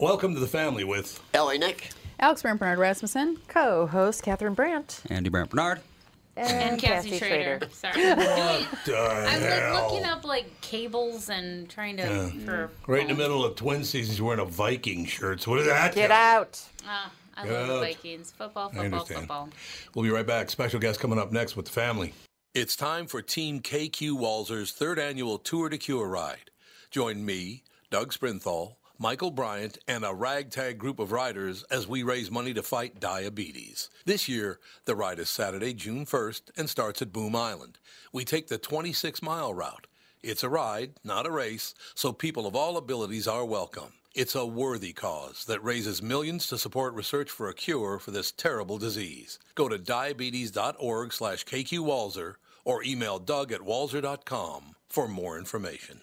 Welcome to the family with Ellie Nick. Alex Brandt Bernard Rasmussen. Co-host Catherine Brandt. Andy Brandt Bernard. And, Cassie, Cassie Schrader. Sorry. What the I'm like hell? looking up like cables and trying to for Right in the middle of twin seasons, wearing a Viking shirt. So what is that? Get out. Ah, I Get love the. Vikings. Football, I football, understand. football. We'll be right back. Special guest coming up next with the family. It's time for Team KQ Walser's third annual Tour to Cure ride. Join me, Doug Sprinthal, Michael Bryant, and a ragtag group of riders as we raise money to fight diabetes. This year, the ride is Saturday, June 1st, and starts at Boom Island. We take the 26 mile route. It's a ride, not a race, so people of all abilities are welcome. It's a worthy cause that raises millions to support research for a cure for this terrible disease. Go to diabetes.org slash kqwalser or email doug at walser.com for more information.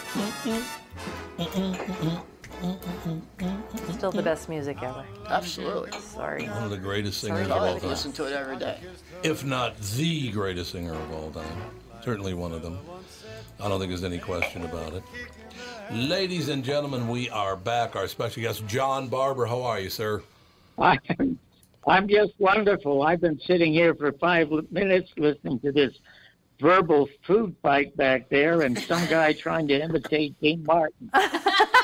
Still the best music ever. Absolutely. Sorry. One of the greatest singers Sorry. of I all like to time. listen to it every day. If not the greatest singer of all time. Certainly one of them. I don't think there's any question about it. Ladies and gentlemen, we are back. Our special guest, John Barbour. How are you, sir? I'm, I'm just wonderful. I've been sitting here for five minutes listening to this verbal food fight back there, and some guy trying to imitate Dean Martin.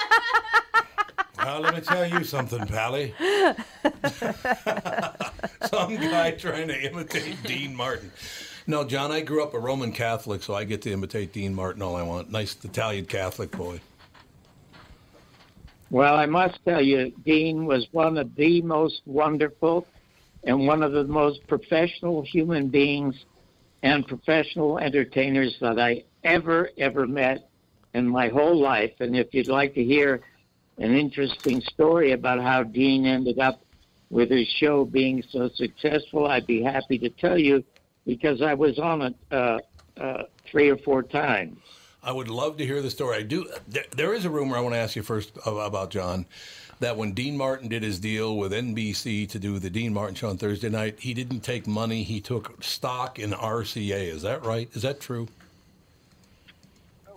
Well, let me tell you something, Pally. Some guy trying to imitate Dean Martin. No, John, I grew up a Roman Catholic, so I get to imitate Dean Martin all I want. Nice Italian Catholic boy. Well, I must tell you, Dean was one of the most wonderful and one of the most professional human beings and professional entertainers that I ever, ever met in my whole life. And if you'd like to hear an interesting story about how Dean ended up with his show being so successful, I'd be happy to tell you because I was on it uh, uh, three or four times. I would love to hear the story. I do. There, there is a rumor I want to ask you first about John. That when Dean Martin did his deal with NBC to do the Dean Martin show on Thursday night, he didn't take money. He took stock in RCA. Is that right? Is that true?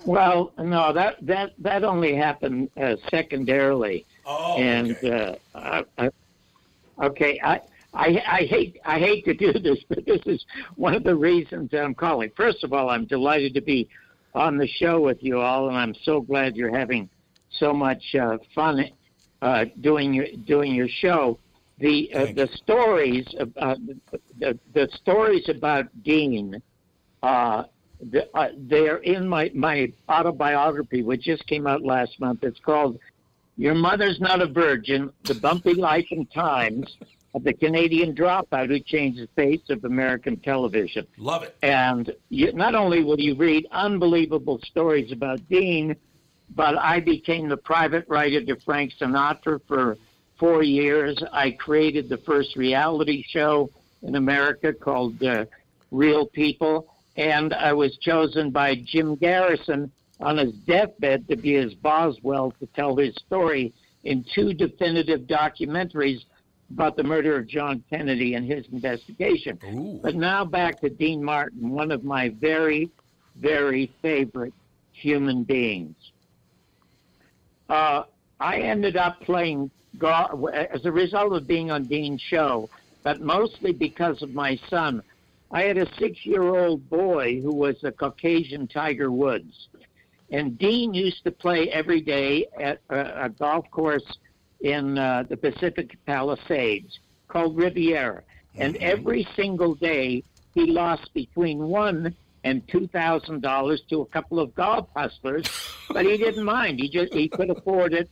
Well, no, that that that only happened uh, secondarily. Oh, and okay. uh, I, I, Okay, I, I I hate I hate to do this, but this is one of the reasons that I'm calling. First of all, I'm delighted to be on the show with you all, and I'm so glad you're having so much uh, fun uh, doing your doing your show. The uh, the stories uh, the, the stories about Dean, uh, uh, they're in my my autobiography, which just came out last month. It's called "Your Mother's Not a Virgin: The Bumpy Life and Times of the Canadian Dropout Who Changed the Face of American Television." Love it. And you, not only will you read unbelievable stories about Dean, but I became the private writer to Frank Sinatra for four years. I created the first reality show in America called uh, Real People, and I was chosen by Jim Garrison on his deathbed to be his Boswell to tell his story in two definitive documentaries about the murder of John Kennedy and his investigation. Ooh. But now back to Dean Martin, one of my very, very favorite human beings. Uh, I ended up playing golf as a result of being on Dean's show, but mostly because of my son. I had a six year old boy who was a Caucasian Tiger Woods. And Dean used to play every day at a, a golf course in uh, the Pacific Palisades called Riviera. And every single day, he lost between one and two thousand dollars to a couple of golf hustlers, but he didn't mind. He just he could afford it,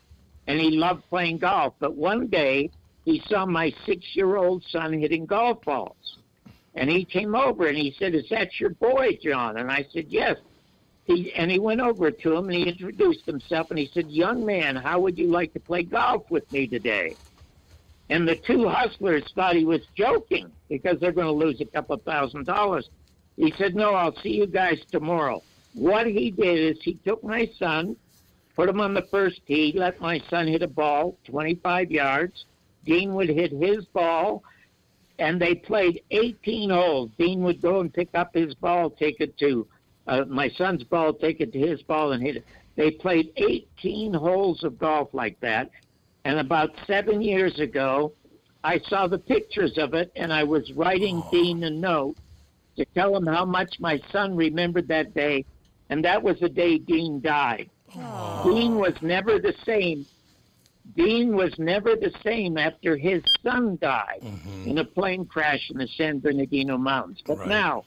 and he loved playing golf. But one day, he saw my six-year-old son hitting golf balls, and he came over and he said, "Is that your boy, John?" And I said, "Yes." He, and he went over to him and he introduced himself and he said, Young man, how would you like to play golf with me today? And the two hustlers thought he was joking because they're going to lose a couple thousand dollars. He said, No, I'll see you guys tomorrow. What he did is he took my son, put him on the first tee, let my son hit a ball 25 yards. Dean would hit his ball, and they played 18 holes. Dean would go and pick up his ball, take it to uh, my son's ball, take it to his ball, and hit it. They played 18 holes of golf like that. And about seven years ago, I saw the pictures of it, and I was writing Dean a note to tell him how much my son remembered that day. And that was the day Dean died. Dean was never the same. Dean was never the same after his son died in a plane crash in the San Bernardino Mountains. But Right. now,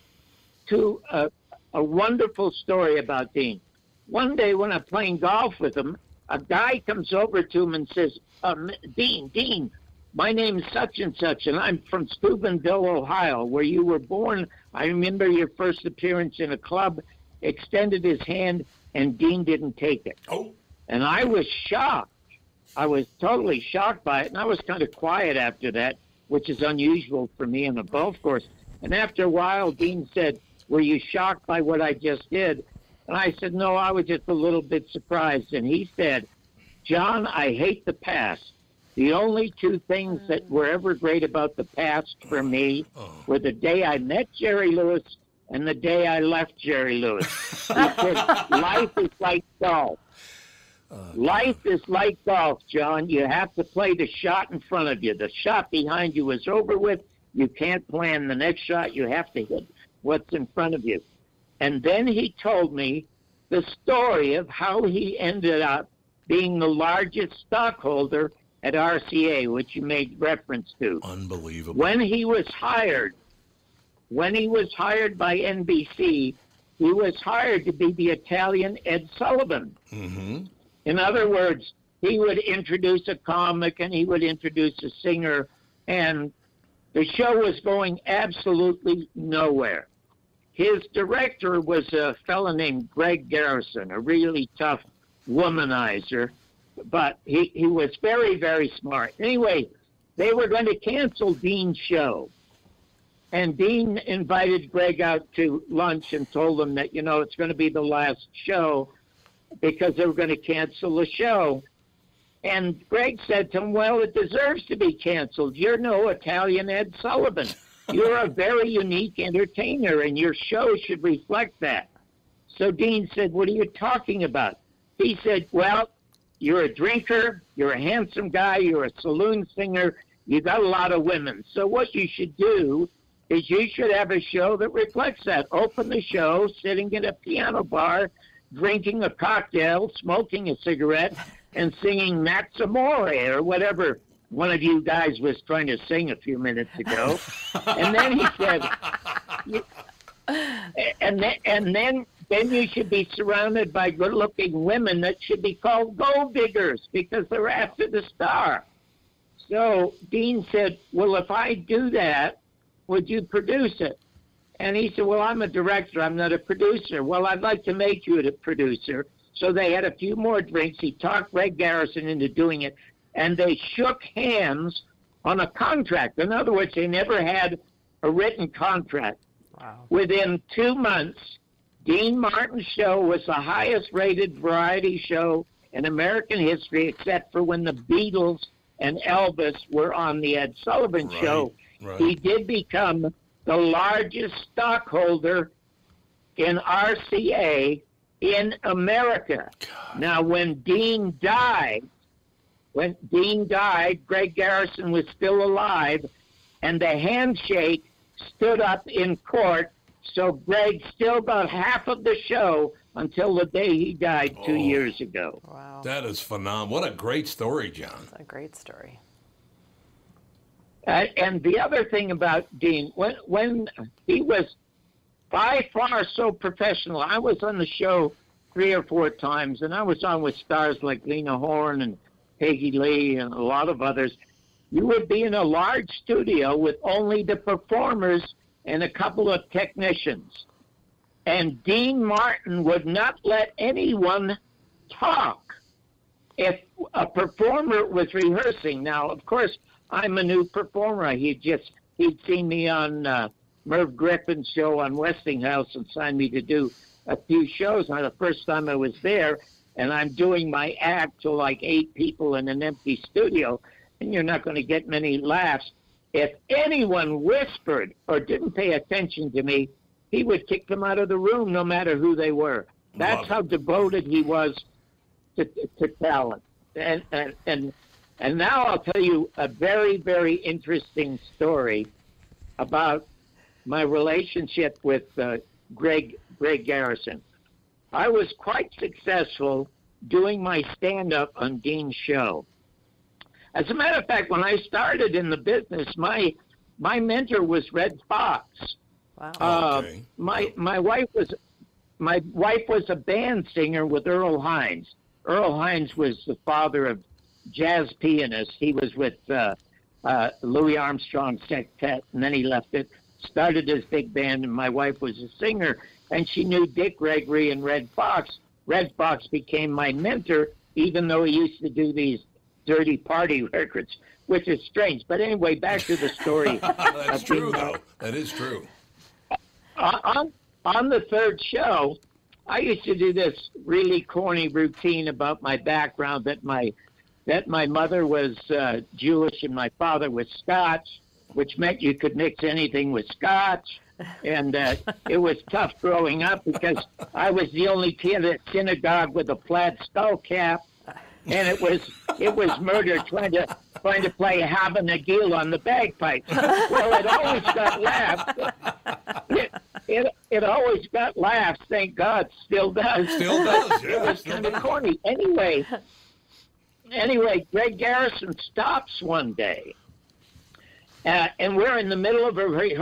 to a, a wonderful story about Dean. One day when I'm playing golf with him, a guy comes over to him and says, um, Dean, Dean, my name's such and such, and I'm from Steubenville, Ohio, where you were born. I remember your first appearance in a club, extended his hand, and Dean didn't take it. Oh, And I was shocked. I was totally shocked by it, and I was kind of quiet after that, which is unusual for me on a golf course. And after a while, Dean said, Were you shocked by what I just did? And I said, No, I was just a little bit surprised. And he said, John, I hate the past. The only two things that were ever great about the past for me oh. were the day I met Jerry Lewis and the day I left Jerry Lewis. He said, Life is like golf. Life is like golf, John. You have to play the shot in front of you. The shot behind you is over with. You can't plan the next shot. You have to hit what's in front of you. And then he told me the story of how he ended up being the largest stockholder at RCA, which you made reference to. unbelievable. When he was hired, when he was hired by NBC, he was hired to be the Italian Ed Sullivan. hmm In other words, he would introduce a comic and he would introduce a singer, and the show was going absolutely nowhere. His director was a fellow named Greg Garrison, a really tough womanizer, but he, he was very, very smart. Anyway, they were going to cancel Dean's show. And Dean invited Greg out to lunch and told him that, you know, it's going to be the last show because they were going to cancel the show. And Greg said to him, Well, it deserves to be canceled. You're no Italian Ed Sullivan. You're a very unique entertainer, and your show should reflect that. So Dean said, What are you talking about? He said, Well, you're a drinker, you're a handsome guy, you're a saloon singer, You got a lot of women. So what you should do is you should have a show that reflects that. Open the show sitting at a piano bar, drinking a cocktail, smoking a cigarette, and singing That's Amore or whatever one of you guys was trying to sing a few minutes ago. and then he said, and then, and then then you should be surrounded by good-looking women that should be called gold diggers because they're after the star. So Dean said, "Well, if I do that, would you produce it?" And he said, "Well, I'm a director. I'm not a producer." Well, I'd like to make you a producer. So they had a few more drinks. He talked Greg Garrison into doing it, and they shook hands on a contract. In other words, they never had a written contract. Wow. Within two months, Dean Martin's show was the highest rated variety show in American history, except for when the Beatles and Elvis were on the Ed Sullivan Right, show. right. He did become the largest stockholder in RCA in America. Now, when Dean died, when Dean died, Greg Garrison was still alive, and the handshake stood up in court. So Greg still got half of the show until the day he died two Oh. years ago. Wow. That is phenomenal. What a great story, John. That's a great story. Uh, and the other thing about Dean, when when he was by far so professional, I was on the show three or four times, and I was on with stars like Lena Horne and Peggy Lee and a lot of others. You would be in a large studio with only the performers and a couple of technicians. And Dean Martin would not let anyone talk if a performer was rehearsing. Now, of course, I'm a new performer. He just he'd seen me on uh, Merv Griffin's show on Westinghouse and signed me to do a few shows. Now, the first time I was there, and I'm doing my act to like eight people in an empty studio, and you're not going to get many laughs. If anyone whispered or didn't pay attention to me, he would kick them out of the room, no matter who they were. That's how devoted he was to, to talent. And, and and and now I'll tell you a very very interesting story about my relationship with uh, Greg Greg Garrison. I was quite successful doing my stand up on Dean's show. As a matter of fact, when I started in the business, my my mentor was Redd Foxx. Wow. Uh, Okay. my my wife was my wife was a band singer with Earl Hines. Earl Hines was the father of jazz pianist. He was with uh, uh, Louis Armstrong Sextet, and then he left it. Started his big band, and my wife was a singer, and she knew Dick Gregory and Redd Foxx. Redd Foxx became my mentor, even though he used to do these dirty party records, which is strange. But anyway, back to the story. That's true, though. That is true. on on the third show, I used to do this really corny routine about my background that my that my mother was uh, Jewish and my father was Scotch, which meant you could mix anything with Scotch, and uh, it was tough growing up because I was the only kid at synagogue with a flat skull cap, and it was it was murder trying to trying to play Hava Nagil on the bagpipes. Well, it always got laughs. It, it always got laughs. Thank God, still does. Still does, it was kind of corny. Anyway, anyway, Greg Garrison stops one day, uh, and we're in the middle of a, re-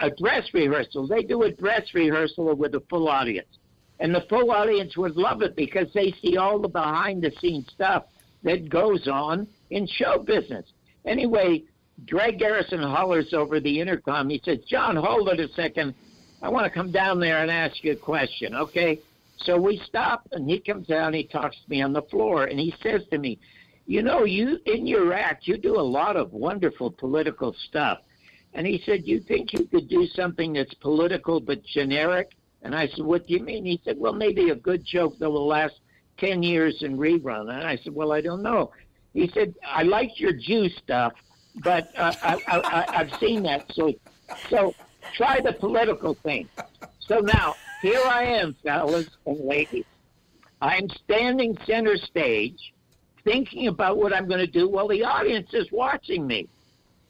a dress rehearsal. They do a dress rehearsal with a full audience, and the full audience would love it because they see all the behind-the-scenes stuff that goes on in show business. Anyway, Greg Garrison hollers over the intercom. He says, "John, hold it a second. I want to come down there and ask you a question, okay?" So we stop, and he comes down. He talks to me on the floor, and he says to me, "You know, you in your act, you do a lot of wonderful political stuff." And he said, "You think you could do something that's political but generic?" And I said, "What do you mean?" He said, "Well, maybe a good joke that will last ten years in rerun." And I said, "Well, I don't know." He said, "I like your Jew stuff, but uh, I, I, I, I've seen that. So, so try the political thing." So now here I am, fellas and ladies. I'm standing center stage, thinking about what I'm going to do while the audience is watching me.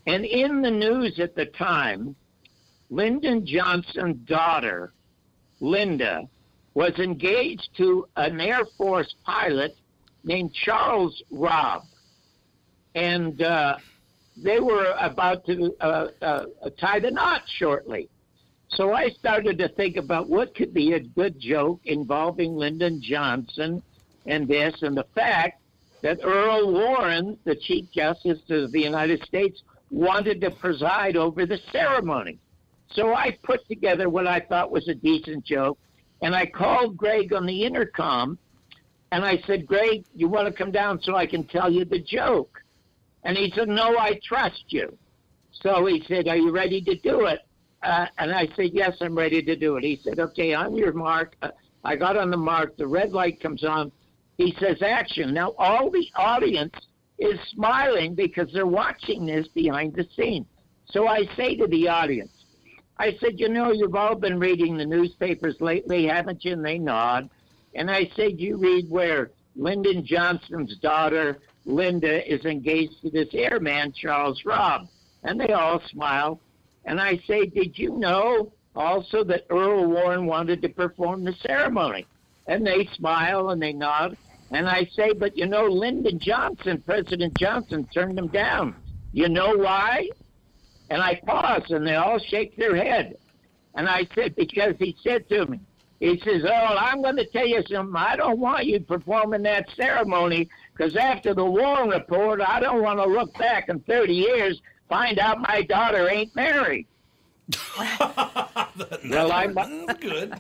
And in the news at the time, Lyndon Johnson's daughter, Linda, was engaged to an Air Force pilot named Charles Robb. And uh, they were about to uh, uh, tie the knot shortly. So I started to think about what could be a good joke involving Lyndon Johnson and this, and the fact that Earl Warren, the Chief Justice of the United States, wanted to preside over the ceremony. So I put together what I thought was a decent joke, and I called Greg on the intercom, and I said, Greg, you want to come down so I can tell you the joke? And he said, No, I trust you. So he said, Are you ready to do it? Uh, and I said, Yes, I'm ready to do it. He said, Okay, on your mark. Uh, I got on the mark. The red light comes on. He says, Action. Now, all the audience is smiling because they're watching this behind the scenes. So I say to the audience, I said, You know, you've all been reading the newspapers lately, haven't you? And they nod. And I said, You read where Lyndon Johnson's daughter, Linda, is engaged to this airman, Charles Robb. And they all smile. And I say, Did you know also that Earl Warren wanted to perform the ceremony? And they smile and they nod. And I say, But you know, Lyndon Johnson, President Johnson, turned him down. You know why? And I pause and they all shake their head. And I said, Because he said to me, he says, Oh, I'm going to tell you something. I don't want you performing that ceremony because after the war report, I don't want to look back in 30 years, find out my daughter ain't married. well, I'm good.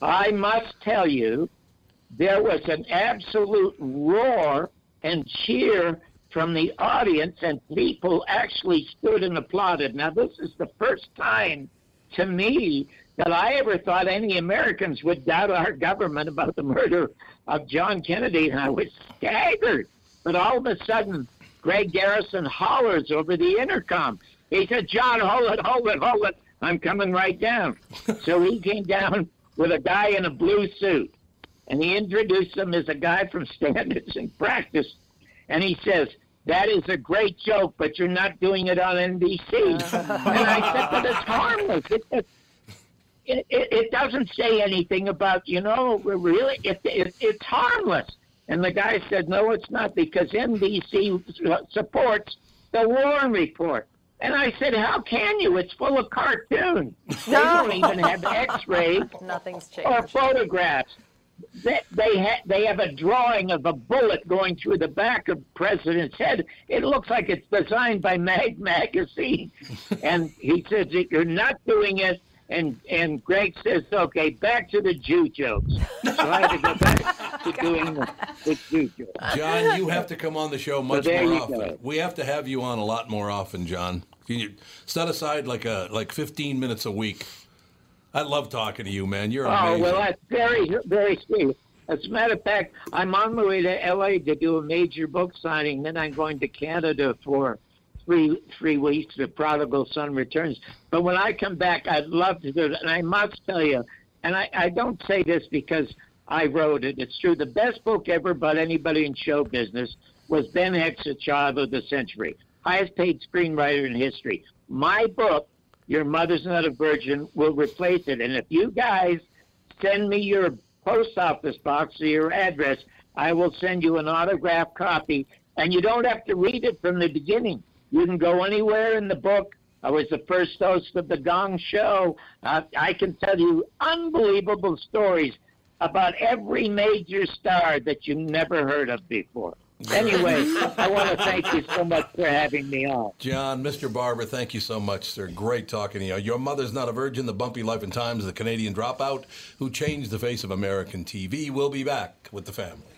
I must tell you, there was an absolute roar and cheer from the audience, and people actually stood and applauded. Now, this is the first time to me that I ever thought any Americans would doubt our government about the murder of John Kennedy, and I was staggered. But all of a sudden, Greg Garrison hollers over the intercom. He said, John, hold it, hold it, hold it. I'm coming right down. so he came down with a guy in a blue suit, and he introduced him as a guy from Standards and Practice. And he says, that is a great joke, but you're not doing it on NBC. and I said, but it's harmless. It, it, it, it, doesn't say anything about, you know, really, it, it, it's harmless. And the guy said, no, it's not, because NBC supports the Warren Report. And I said, how can you? It's full of cartoons. They don't even have x-rays Nothing's changed. or photographs. They, they, ha- they have a drawing of a bullet going through the back of president's head. It looks like it's designed by Mad Magazine. and he says, you're not doing it and and Greg says, "Okay, back to the Jew jokes." So I had to go back to doing the, the Jew jokes. John, you have to come on the show much there more often. go. We have to have you on a lot more often, John. Can you set aside like a like 15 minutes a week? I love talking to you, man. You're Oh amazing. well, that's very very sweet. As a matter of fact, I'm on my way to LA to do a major book signing. Then I'm going to Canada for three three weeks. The Prodigal Son returns. But when I come back, I'd love to do it. And I must tell you, and I, I don't say this because I wrote it. It's true. The best book ever about anybody in show business was Ben Hecht's Child of the Century, highest paid screenwriter in history. My book, Your Mother's Not a Virgin, will replace it. And if you guys send me your post office box or your address, I will send you an autographed copy. And you don't have to read it from the beginning. You can go anywhere in the book. I was the first host of the Gong Show. Uh, I can tell you unbelievable stories about every major star that you never heard of before. Anyway, I want to thank you so much for having me on. John, Mr. Barbour, thank you so much, sir. Great talking to you. Your mother's not a virgin. The bumpy life and times of the Canadian dropout who changed the face of American TV. We'll be back with the family.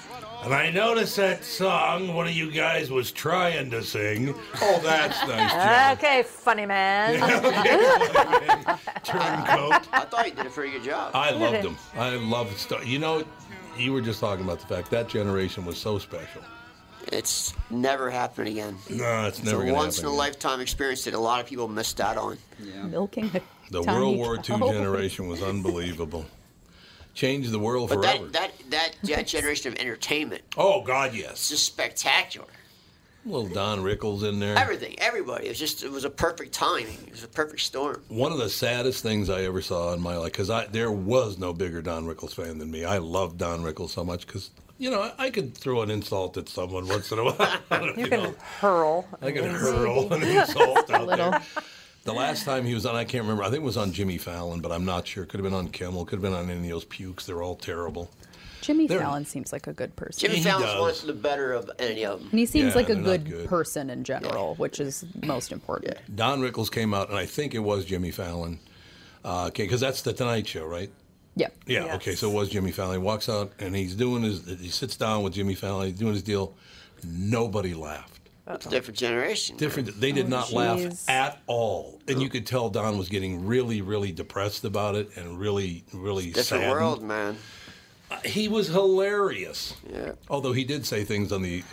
And I noticed that song one of you guys was trying to sing. Oh, that's nice, Joe. Okay, funny man. Turncoat. I thought you did a pretty good job. I loved him. I loved stuff. You know, you were just talking about the fact that generation was so special. It's never happened again. No, it's never. It's a going to once in happen. a lifetime experience that a lot of people missed out on. Milking the, The World War II generation was unbelievable. Changed the world But forever. that, that that that generation of entertainment, oh God, yes. it's yes. just spectacular. Little Don Rickles in there. Everything, everybody. It was just it was a perfect timing. It was a perfect storm. One of the saddest things I ever saw in my life, because I there was no bigger Don Rickles fan than me. I loved Don Rickles so much because you know I, I could throw an insult at someone once in a while. You you can know, hurl. I could hurl an insult out little. there. The last time he was on, I can't remember. I think it was on Jimmy Fallon, but I'm not sure. Could have been on Kimmel. Could have been on any of those pukes. They're all terrible. Jimmy They're- Fallon seems like a good person. Jimmy he Fallon's does. one of the better of any of them. and he seems Yeah, like a they're not good, good. person in general, which is most important. Don Rickles came out, and I think it was Jimmy Fallon. Uh, okay, because that's the Tonight Show, right? Yep. Yeah. Yes. Okay. So it was Jimmy Fallon. He walks out and he's doing his. He sits down with Jimmy Fallon. He's doing his deal. Nobody laughed. It's a different generation. Different. They did oh, not laugh at all, and oh. you could tell Don was getting really, really depressed about it, and really, really Different saddened. world, man. Uh, he was hilarious. Yeah. Although he did say things on the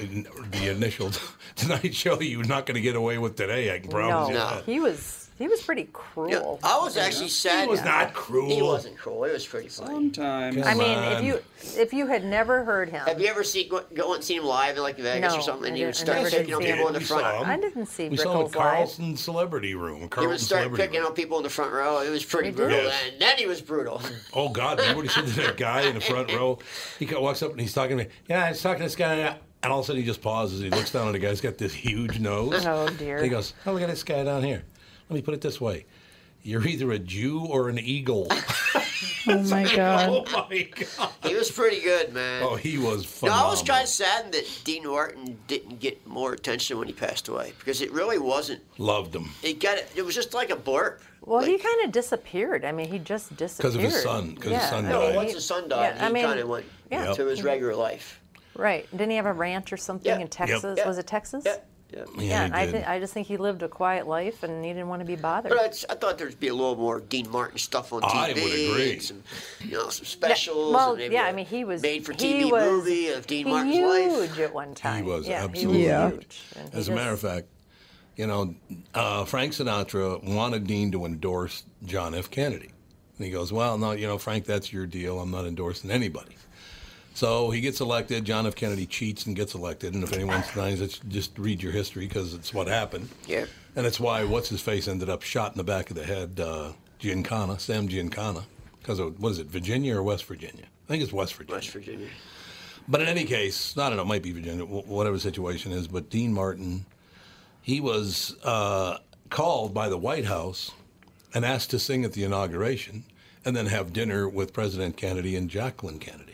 the initial Tonight Show you're not going to get away with today. I can promise No, you No. that. he was he was pretty Yeah, cruel. I was actually sad. He was not cruel. He wasn't cruel. It was pretty funny. Sometimes. I mean, Come if you if you had never heard him, Have you ever seen go, go and seen him live in like Vegas No, or something? And I he would start picking did on people in the front. I didn't see We saw him at Rickles live. Carlton Celebrity Room. He would start Celebrity picking Room. on people in the front row. It was pretty He brutal. Yes. And then he was brutal. Oh God! Remember what he said to that guy in the front row? He co- walks up and he's talking to me. Yeah, I was talking to this guy, and all of a sudden he just pauses. He looks down at the guy. He's got this huge nose. Oh, dear. He goes, "Oh, look at this guy down here. Let me put it this way: You're either a Jew or an eagle." Oh my god. oh my God! he was pretty good, man. Oh, he was No. I was kind of saddened that Dean Martin didn't get more attention when he passed away because it really wasn't. Loved him It got it It was just like a blurb. Well, he kind of disappeared. I mean, he just disappeared. because of his son. Because his son I No, died. once his son died, yeah, I he kind of went yeah. to his regular life. Right. Didn't he have a ranch or something Yeah. in Texas? Yeah. Was it Texas? Yeah, yeah. Yeah, I, did. thi- I just think he lived a quiet life and he didn't want to be bothered. But I, I thought there'd be a little more Dean Martin stuff on TV. I would agree. and Some, you know, some specials. well, and yeah, I mean, he was made for he TV was movie of Dean huge Martin's life. at one time. He was yeah, absolutely he was huge. huge. And As a matter of fact, you know, uh, Frank Sinatra wanted Dean to endorse John F. Kennedy. And he goes, Well, no, you know, Frank, that's your deal. I'm not endorsing anybody. So he gets elected. John F. Kennedy cheats and gets elected. And if anyone's denying it, just read your history because it's what happened. Yeah. And it's why what's his face ended up shot in the back of the head, uh, Giancana, Sam Giancana, because what is it, Virginia or West Virginia? I think it's West Virginia. West Virginia. But in any case, I don't know, it might be Virginia, whatever the situation is. But Dean Martin, he was uh, called by the White House and asked to sing at the inauguration and then have dinner with President Kennedy and Jacqueline Kennedy.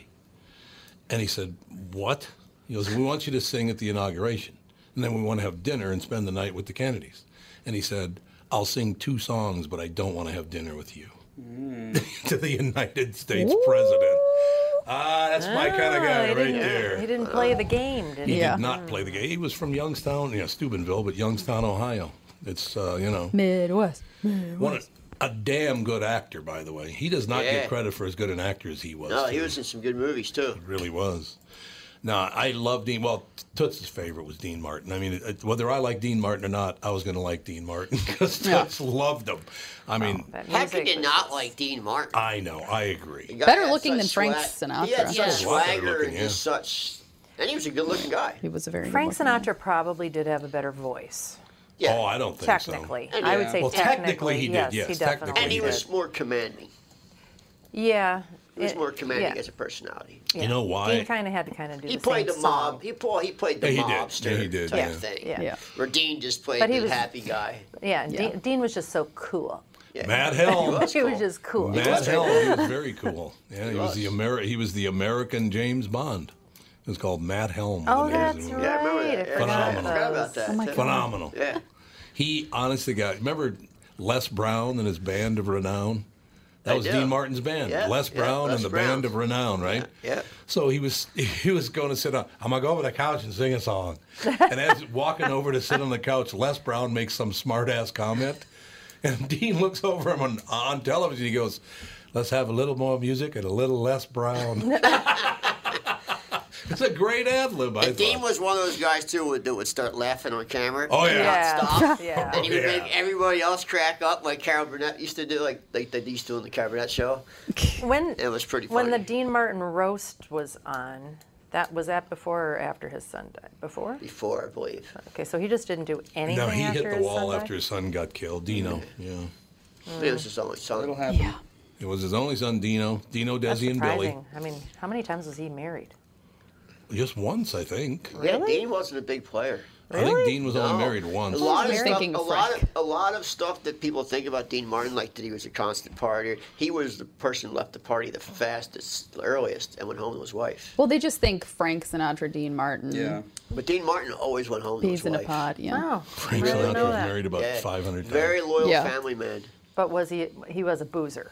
And he said, What? He goes, We want you to sing at the inauguration. And then we want to have dinner and spend the night with the Kennedys. And he said, I'll sing two songs, but I don't want to have dinner with you. to the United States president. Ah, that's my kind of Ah, guy right didn't- there. He didn't play the game, did He he? did not play the game. He was from Youngstown, yeah, Steubenville, but Youngstown, Ohio. It's, uh, you know, Midwest. one of, a damn good actor, by the way. He does not Yeah. get credit for as good an actor as he was. No, he was in some good movies too. He really was. No, I love Dean. Well, Toots' favorite was Dean Martin. I mean, it, whether I like Dean Martin or not, I was going to like Dean Martin because Yeah. Loved him. I mean, How could you not like Dean Martin? I know, I agree. Better looking than Frank swag- Sinatra. He had such Yeah. A lot swagger looking, and yeah. such, and he was a good-looking guy. He was a very Frank good looking Sinatra probably did have a better voice. Yeah. Oh, I don't think so. Technically, I would say Well, technically he did, yes, yes, he technically definitely and he did. was more commanding. Yeah, He was it- more commanding yeah. as a personality. You know why? Dean kind of had to kind of do He the played the mob. song. He played. He played the Yeah, he did. mobster Yeah, he did, type yeah. thing. Yeah. Yeah. Where Dean just played But he the was- happy guy. Yeah, Yeah. Dean, Dean was just so cool. Yeah. Mad He Helm. was He was just cool. Mad was Helm. He was very cool. Yeah, he, was, was. the Ameri- He was the American James Bond. It was called Matt Helm. Oh, the name of that's right. Yeah, I remember that. I Yeah, forgot I Phenomenal. forgot about that. Oh my. God. Phenomenal. Yeah. He, honestly, got, remember Les Brown and his band of renown? That I was do. Dean Martin's band, Yeah, Les yeah, Brown Les and the Brown. band of renown, right? Yeah, yeah. So he was he was going to sit on. I'm gonna go over the couch and sing a song. and as walking over to sit on the couch, Les Brown makes some smart ass comment, and Dean looks over him on, on television. He goes, "Let's have a little more music and a little less Brown." It's a great ad lib. I And Dean thought. was one of those guys too would- that would start laughing on camera. Oh, and yeah. not Yeah. stop. Yeah. And he would Yeah. make everybody else crack up like Carol Burnett used to do, like like they used to do on the Carol Burnett show. When It was pretty when the. Dean Martin roast was on, that was that before or after his son died? Before. Before, I believe. Okay, so he just didn't do anything. no, he after hit the wall after his son got killed. Dino, yeah. It was his only son. It'll happen. Yeah. It was his only son, Dino. Dino, That's Desi, and Billy. surprising. I mean, how many times was he married? Just once, I think. Yeah, Really? Dean wasn't a big player. I think Dean was only married once. A lot of stuff, a lot of a lot of stuff that people think about Dean Martin, like that he was a constant partier. He was the person who left the party the fastest, the earliest, and went home to his wife. Well, they just think Frank Sinatra, Dean Martin. Yeah. But Dean Martin always went home to his Peas in a wife. pod. Yeah. Oh, Frank I didn't Sinatra was that. married about Yeah. 500 times. Very loyal Yeah. family man. But was he? He was a boozer.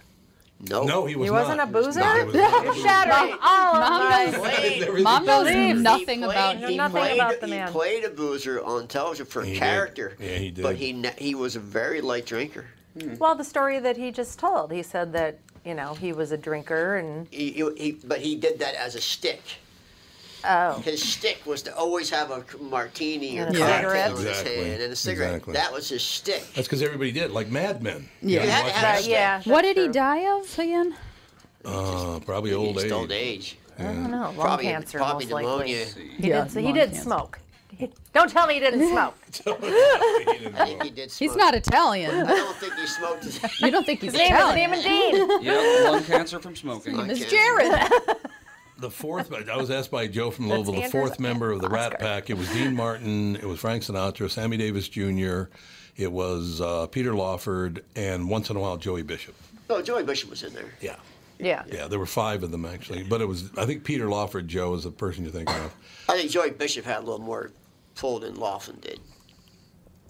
No, No, he was he not. wasn't a boozer. No, he was not a You're boozer. shattering all of Mom my. knows- Everything- Mom knows nothing He about played- Dean Nothing Martin. about the man. he played a boozer on television for a He did. character. Yeah, he did. But he ne- he was a very light drinker. Hmm. Well, the story that he just told. He said that you know he was a drinker and He, he, he, but he did that as a stick. Oh, His stick was to always have a martini or And a cocktail cigarette. in his Exactly. hand and a cigarette. Exactly. That was his stick. That's because everybody did, like Mad Men. Yeah. You had to watch have that a But stick. yeah. What that's did he die of again? Uh, probably old age. old age. I don't know. Lung Probably- cancer, probably most likely. pneumonia. He Yeah, did. So he did cancer. smoke. Don't tell me he didn't smoke. I think he did smoke. He's not Italian. I don't think he smoked. You don't think he's His name is Italian? Damon Dean. Yep, lung cancer from smoking. Lung Miss cancer. Jared. The fourth, I was asked by Joe from Louisville, the Andrew's fourth member of the Rat Pack. It was Dean Martin, it was Frank Sinatra, Sammy Davis Jr., it was uh, Peter Lawford, and once in a while Joey Bishop. Oh, Joey Bishop was in there. Yeah. Yeah. Yeah, there were five of them actually, but it was I think Peter Lawford Joe is the person you're thinking of. I think Joey Bishop had a little more pull than Laughlin did.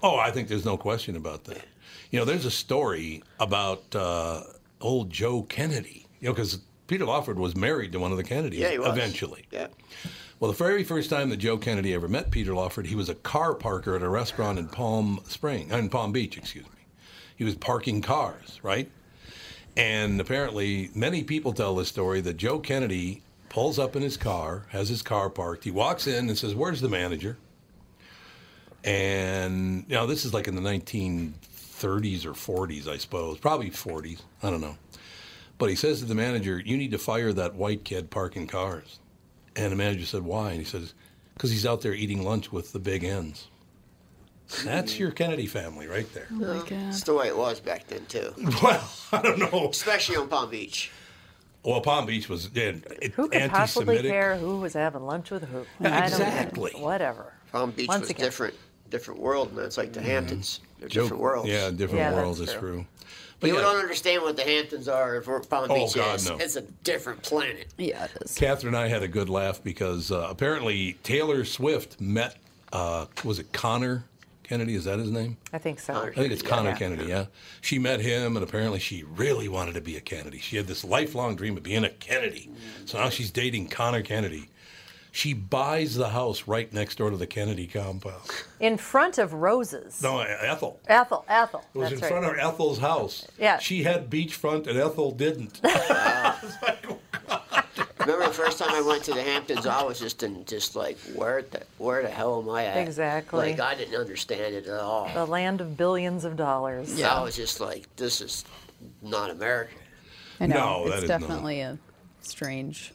Oh, I think there's no question about that. You know, there's a story about uh, old Joe Kennedy. You know, because Peter Lawford was married to one of the Kennedys Yeah, he was. eventually. Yeah. Well, the very first time that Joe Kennedy ever met Peter Lawford, he was a car parker at a restaurant in Palm Spring, uh, in Palm Beach, excuse me. He was parking cars, right? And apparently, many people tell this story that Joe Kennedy pulls up in his car, has his car parked. He walks in and says, "Where's the manager?" And you know, this is like in the 1930s or 40s, I suppose, probably 40s. I don't know. But he says to the manager, "You need to fire that white kid parking cars." And the manager said, "Why?" And he says, "Because he's out there eating lunch with the big ends." That's your Kennedy family right there. Oh my God. That's the way it was back then too, Well, I don't know. especially on Palm Beach. Well, Palm Beach was yeah, Who could possibly anti-Semitic. care who was having lunch with who? I don't- exactly. Whatever. Palm Beach Once was again. different, different world, man. It's like the mm-hmm. Hamptons. They're Joe- different worlds. Yeah, different Yeah, worlds that's is true. true. But you yeah. don't understand what the Hamptons are or Palm Oh, Beach God, is. no. It's a different planet. Yeah, it is. Catherine and I had a good laugh because uh, apparently Taylor Swift met, uh, was it Conor Kennedy? Is that his name? I think so. I think it's Conor Yeah. Kennedy, yeah. She met him, and apparently she really wanted to be a Kennedy. She had this lifelong dream of being a Kennedy. So now she's dating Conor Kennedy. She buys the house right next door to the Kennedy compound. In front of Roses. No, Ethel. Ethel, Ethel. It was That's in front right. of Ethel's house. Yeah. She had beachfront, and Ethel didn't. Remember the first time I went to the Hamptons, I was just in, just like, where the where the hell am I at? Exactly. Like I didn't understand it at all. The land of billions of dollars. Yeah, I was just like, this is not America. I know. No, that it's is not. definitely a strange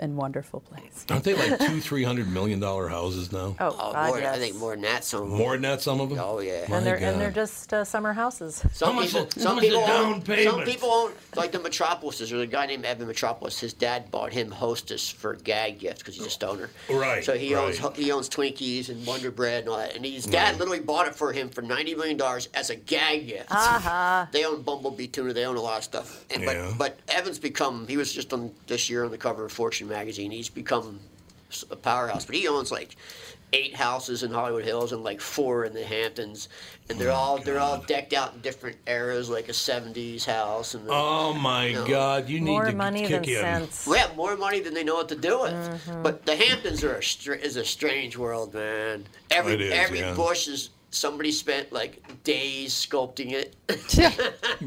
and wonderful place. Aren't they like two, three hundred million dollar houses now? Oh, Oh, God, more, I think more than that. Some of them. More than that, some of them. Oh yeah. My and they're and they're just uh, summer houses. Some much people, is- some people, down own, payment? some people own like the Metropolises. There's a guy named Evan Metropoulos. His dad bought him Hostess for gag gifts because he's a stoner. Right, So he owns he owns Twinkies and Wonder Bread and all that. And his dad Right. literally bought it for him for ninety million dollars as a gag gift. Aha. They own Bumblebee tuna. They own a lot of stuff. And Yeah. but but Evan's become. He was just on this year on the cover of Fortune magazine. He's become a powerhouse. But he owns like eight houses in Hollywood Hills and like four in the Hamptons, and they're all they're all decked out in different eras, like a '70s house. And Oh my No. God! You need More to money kick than in. sense. we have more money than they know what to do with. Mm-hmm. But the Hamptons are a str- is a strange world, man. Every It is, every yeah. bush is somebody spent like days sculpting it.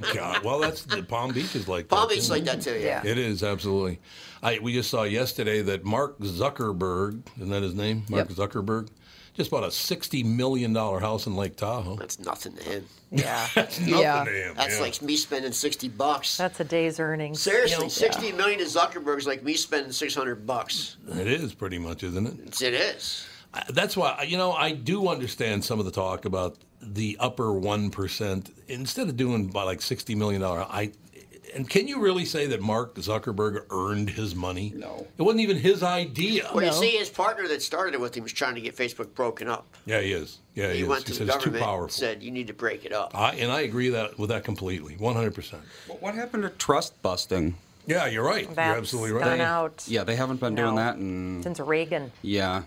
God, well, that's the Palm Beach is like Palm that. Beach is like that too. Yeah. It is absolutely. I we just saw yesterday that Mark Zuckerberg, isn't that his name? Mark Yep. Zuckerberg, just bought a sixty million dollar house in Lake Tahoe. That's nothing to him. Yeah. That's nothing Yeah. to him. That's yeah. like me spending sixty bucks. That's a day's earnings. Seriously, Yeah. sixty million to Zuckerberg is like me spending six hundred bucks. it is pretty much, isn't it? It is. I- That's why you know I do understand some of the talk about the upper one percent instead of doing by like sixty million dollar. I and can you really say that Mark Zuckerberg earned his money? No. it wasn't even his idea. Well, you see, his partner that started it with him was trying to get Facebook broken up. Yeah, he is. Yeah, he, he is. went he to said the it's too government powerful. and said, "You need to break it up." I, and I agree that with that completely, one hundred percent. What what happened to trust busting? Yeah, you're right. That's you're absolutely right. gone out Yeah, they haven't been doing that, and since Reagan. yeah,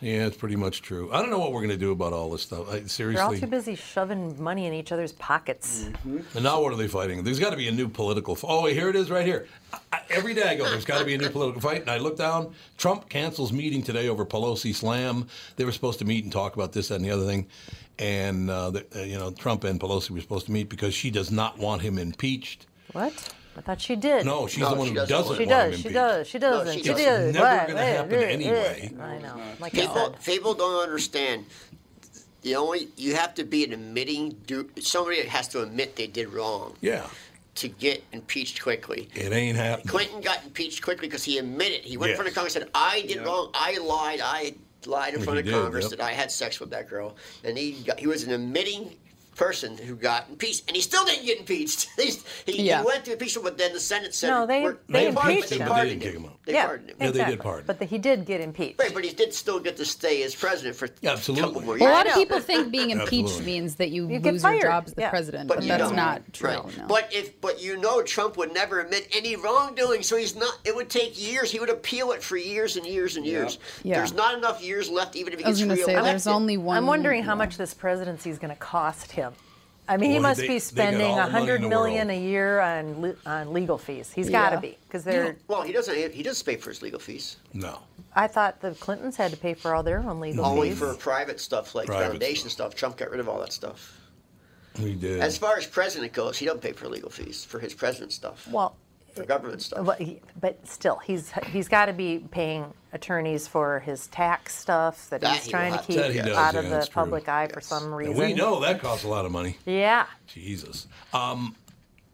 Yeah, it's pretty much true. I don't know what we're going to do about all this stuff. I, They're all too busy shoving money in each other's pockets. And now what are they fighting? There's got to be a new political. F- oh, here it is right here. I, every day I go, there's got to be a new political fight. And I look down. Trump cancels meeting today over Pelosi slam. They were supposed to meet and talk about this, that, and the other thing. And uh, the, uh, you know, Trump and Pelosi were supposed to meet because she does not want him impeached. What? I thought she did. No, she's No, the one she who doesn't doesn't want She want him does. She does. She doesn't. she she doesn't. did. Never What? gonna Eh, happen eh, anyway. I know. Like People, said. people don't understand. The only you have to be an admitting do somebody that has to admit they did wrong Yeah, to get impeached quickly. it ain't happening. Clinton got impeached quickly because he admitted he went in front of Congress and said, "I did wrong. I lied. I lied in He front of did, Congress yep. that I had sex with that girl." And he got, he was an admitting person who got impeached, and he still didn't get impeached. He's, he, Yeah. he went to impeachment, but then the Senate said, No, they- we're- they pardoned- impeached him, but they pardoned didn't kick him out. They yeah, pardoned him. Yeah, they did pardon. But the, he did get impeached. Right, but he did still get to stay as president for Yeah, a absolutely. couple more Well, a lot of people think being impeached means that you, You lose your fired. job as the Yeah. president, But but, you that's don't. not true. Right. No. But if but you know Trump would never admit any wrongdoing, so he's not. It would take years. He would appeal it for years and years and years. Yeah. There's not enough years left, even if he I was gets going to say reelected. there's only one. I'm wondering how much this presidency is going to cost him. I mean, he Well, must they- be spending all a money in hundred the million world. a year on le- on legal fees. He's got to Yeah. be because they're. Well, he doesn't. He doesn't pay for his legal fees. No. I thought the Clintons had to pay for all their own legal fees. Only fees. for private stuff like Private foundation stuff. Trump got rid of all that stuff. We did. As far as president goes, he don't pay for legal fees for his president stuff. well, For government stuff. but, but still, he's he's got to be paying attorneys for his tax stuff that, That he's he trying to keep That does, out yeah, of the that's true. public eye for some And reason. we know that costs a lot of money. Yeah. Jesus. Um,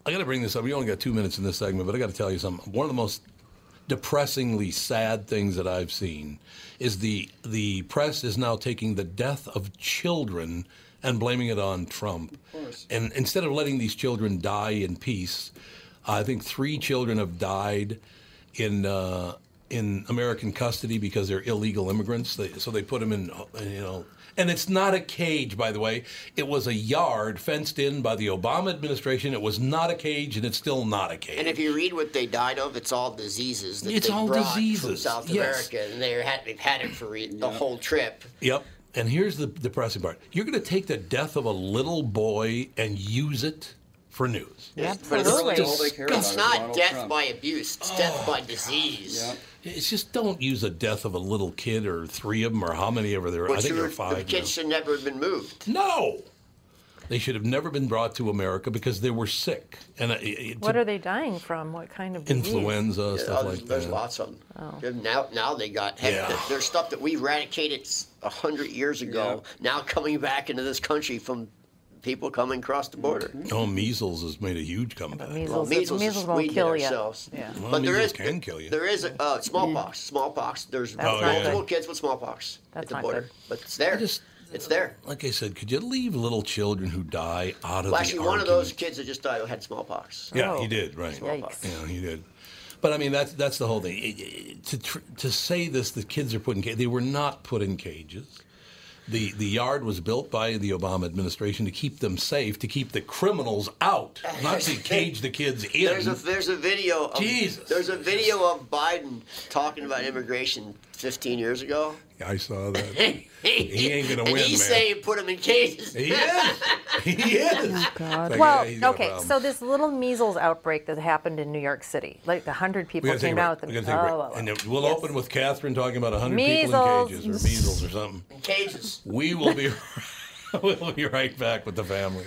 I got to bring this up. We only got two minutes in this segment, but I got to tell you something. One of the most depressingly sad things that I've seen is the the press is now taking the death of children and blaming it on Trump. And instead of letting these children die in peace, I think three children have died in uh, in American custody because they're illegal immigrants. They, so they put them in, you know, and it's not a cage, by the way. It was a yard fenced in by the Obama administration. It was not a cage, and it's still not a cage. And if you read what they died of, it's all diseases that It's they all brought from South yes. America, and they had they've had it for the whole trip. Yep. And here's the depressing part: you're going to take the death of a little boy and use it for news. yeah. But it's, Absolutely. it's, All they it's about not death Trump. by abuse; it's death by disease. It's just don't use the death of a little kid or three of them or how many ever there. Are. I Which think there are five. the now. kids should never have been moved. No. They should have never been brought to America because they were sick and uh, it, What are they dying from? What kind of disease? influenza Yeah, stuff there's, like there's that. lots of them. Oh. Now, now they got heck, Yeah. there's stuff that we eradicated a hundred years ago. Yeah. Now coming back into this country from people coming across the border. Oh, measles has made a huge comeback. Measles, Well, measles measles won't we kill you. ourselves. Yeah. Well, but there measles is can kill you. there is a, uh, smallpox. Smallpox. There's That's multiple good. kids with smallpox That's at the border, good. but it's there. it's there. Like I said, could you leave little children who die out of Well, the actually, one of those kids that just died had smallpox. Yeah, he did. Right. Smallpox. Yeah, he did. But I mean, that's that's the whole thing. It- it- To tr- to say this, the kids are put in cages. They were not put in cages. The the yard was built by the Obama administration to keep them safe, to keep the criminals out, not to cage the kids in. There's a there's a video. Of, Jesus. There's a video of Biden talking about immigration 15 years ago. I saw that. he ain't gonna and win, he's man. saying put them in cages. He is. He is. Oh, God. Like, well, yeah, he's got a okay, so this little measles outbreak that happened in New York City, like a hundred people came a break. out. with We the- gotta take a break. oh, oh, oh. And then we'll Yes. open with Catherine talking about 100 people in cages or measles or something. In cages. We will be we'll be right back with the family.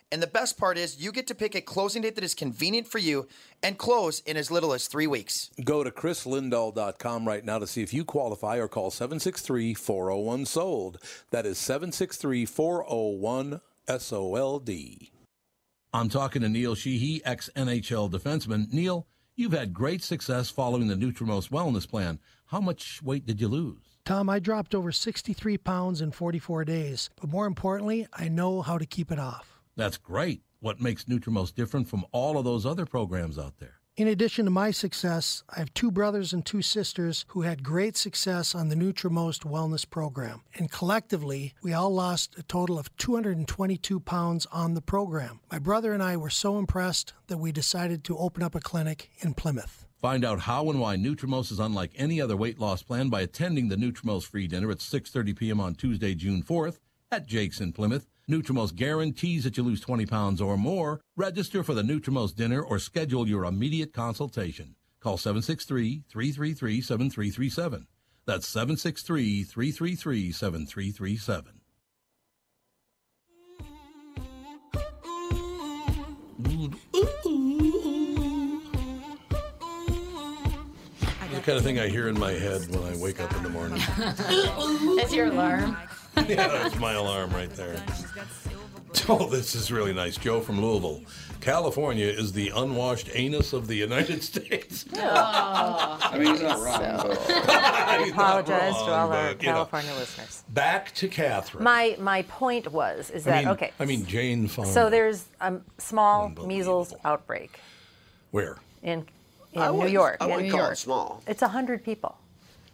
And the best part is, you get to pick a closing date that is convenient for you and close in as little as three weeks. Go to chrislindahl.com right now to see if you qualify or call 763 401 SOLD. That is 763 401 SOLD. I'm talking to Neil Sheehy, ex NHL defenseman. Neil, you've had great success following the Nutrimost wellness plan. How much weight did you lose? Tom, I dropped over 63 pounds in 44 days, but more importantly, I know how to keep it off. That's great. What makes Nutrimost different from all of those other programs out there? In addition to my success, I have two brothers and two sisters who had great success on the Nutrimost Wellness Program. And collectively, we all lost a total of 222 pounds on the program. My brother and I were so impressed that we decided to open up a clinic in Plymouth. Find out how and why Nutrimost is unlike any other weight loss plan by attending the Nutrimost free dinner at 6:30 p.m. on Tuesday, June 4th at Jake's in Plymouth. Nutrimost guarantees that you lose 20 pounds or more. Register for the Nutrimost dinner or schedule your immediate consultation. Call 763-333-7337. That's 763-333-7337. The kind of thing I hear in my head when I wake up in the morning. That's your alarm. yeah, that's my alarm right there. Oh, this is really nice. Joe from Louisville. California is the unwashed anus of the United States. I mean, he's not wrong, but- I He's not apologize to all our but, you know. California listeners. Back to Catherine. My my point was is I that mean, okay? I mean, Jane Fonda. So there's a small measles outbreak Where? in in I New wouldn't- York. I wouldn't New call it small. It's a hundred people.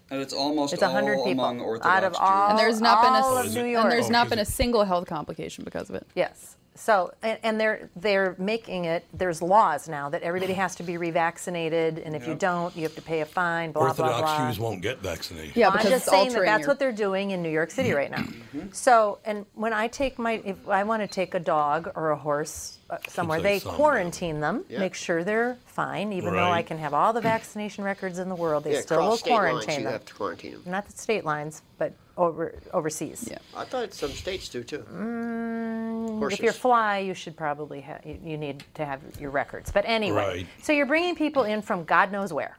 And it's almost It's a hundred all people among Orthodox out of Jews. all and there's not been a of New and there's not been a single health complication because of it. Yes. So, and, and they're they're making it. There's laws now that everybody has to be revaccinated, and if you don't, you have to pay a fine. Blah Orthodox blah blah. Jews won't get vaccinated. Yeah, because I'm just saying that that's your- what they're doing in New York City right now. Mm-hmm. So, and when I take my, if I want to take a dog or a horse uh, somewhere, they some, quarantine them, Yeah. make sure they're fine, even though I can have all the vaccination records in the world. They yeah, still will cross state lines, quarantine you have to quarantine them. Not the state lines, but over overseas. Yeah. I thought some states do too. Mm, if you're fly, you should probably have. You, you need to have your records. But anyway, Right. so you're bringing people in from God knows where.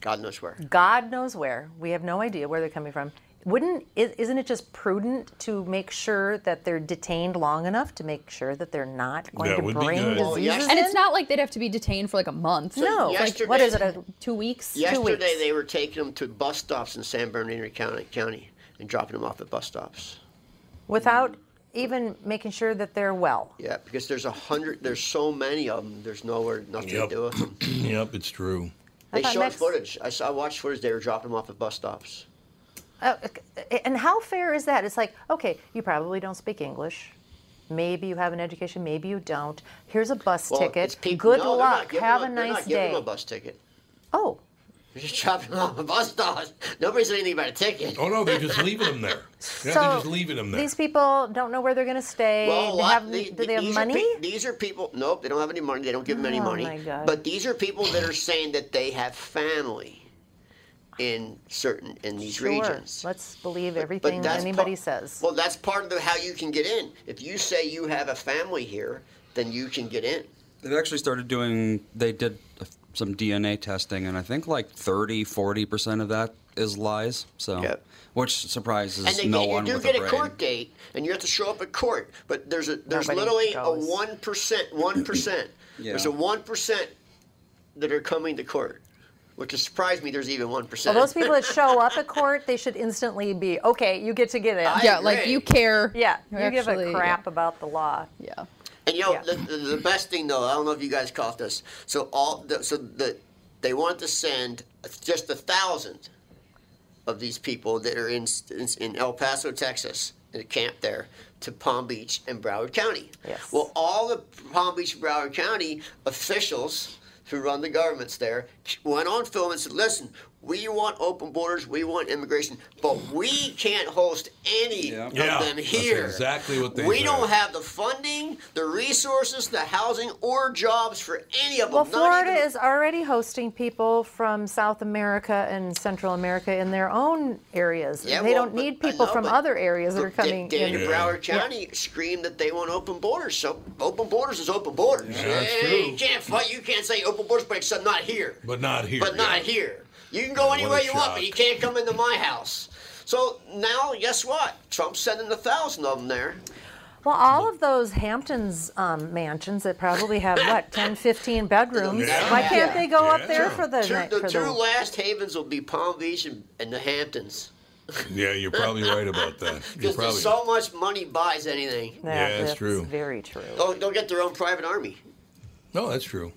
God knows where. God knows where. We have no idea where they're coming from. Wouldn't is- isn't it just prudent to make sure that they're detained long enough to make sure that they're not going That to would bring diseases? Well, yes- And it's not like they'd have to be detained for like a month. no. It's Like, like what is it? A, two weeks? two Yesterday weeks. they were taking them to bus stops in San Bernardino County, County and dropping them off at bus stops. without even making sure that they're well. Yeah, because there's a hundred. There's so many of them. There's nowhere nothing Yep. to do with them. yep, it's true. They thought showed next- footage. I saw I watched footage. They were dropping them off at bus stops. Uh, and how fair is that? It's like, okay, you probably don't speak English. Maybe you have an education, maybe you don't. Here's a bus Well, ticket. it's people- Good no, they're not luck. Have a them- they're nice not giving day. them a bus ticket. Oh, They're just dropping them off at bus stops. Nobody said anything about a ticket. Oh no, they're just leaving them there. Yeah, so they're just leaving them there. these people don't know where they're going to stay. Well, They lot- have- the- do they have these are money? pe- these are people. Nope, they don't have any money. They don't give them any Oh, money. my God. But these are people that are saying that they have family in certain in these sure. regions. Let's believe But everything that's anybody pa- says. Well, that's part of the, how you can get in. If you say you have a family here, then you can get in. They've actually started doing, they did some DNA testing, and I think like 30, 40% of that is lies. So, Yep. which surprises And they no get, you one do with get a a brain. court date, and you have to show up at court. But there's a there's Nobody literally goes. a one percent, one percent. There's a one percent that are coming to court, which has surprised me. There's even one Well, those people that show up at court, they should instantly be okay. You get to get in. I yeah, like you care. yeah, you You give a actually- crap about the law. Yeah. And you know Yeah. the, the, the best thing though, I don't know if you guys caught this. So all the, so the they want to send just a thousand of these people that are in in, in El Paso, Texas, in a camp there to Palm Beach and Broward County. Yes. Well, all the Palm Beach and Broward County officials who run the governments there went on film and said, "Listen, we want open borders, we want immigration, but we can't host any Yeah. of Yeah, them that's here. exactly what they We said. don't have the funding, the resources, the housing, or jobs for any of them. Well, Not Florida even- is already hosting people from South America and Central America in their own areas. Yeah, they well, don't need people know, from other areas that are Da- coming Daniel in. Broward County screamed that they want open borders. So open borders is open borders. Yeah, that's Hey, true. You can't fight. You can't say open borders, but except not here. But not here. But not here. You can go what anywhere a you want, but you can't come into my house. So now, guess what? Trump's sending a thousand of them there. Well, all of those Hamptons um, mansions that probably have what 10, 15 bedrooms. Yeah. Why can't they go Yeah. up there for the Two, night? the for two the, last havens will be Palm Beach and, and the Hamptons. Yeah, you're probably right about that. Because probably so much money buys anything. Yeah, that's true. Very true. They'll, they'll get their own private army. No, that's true.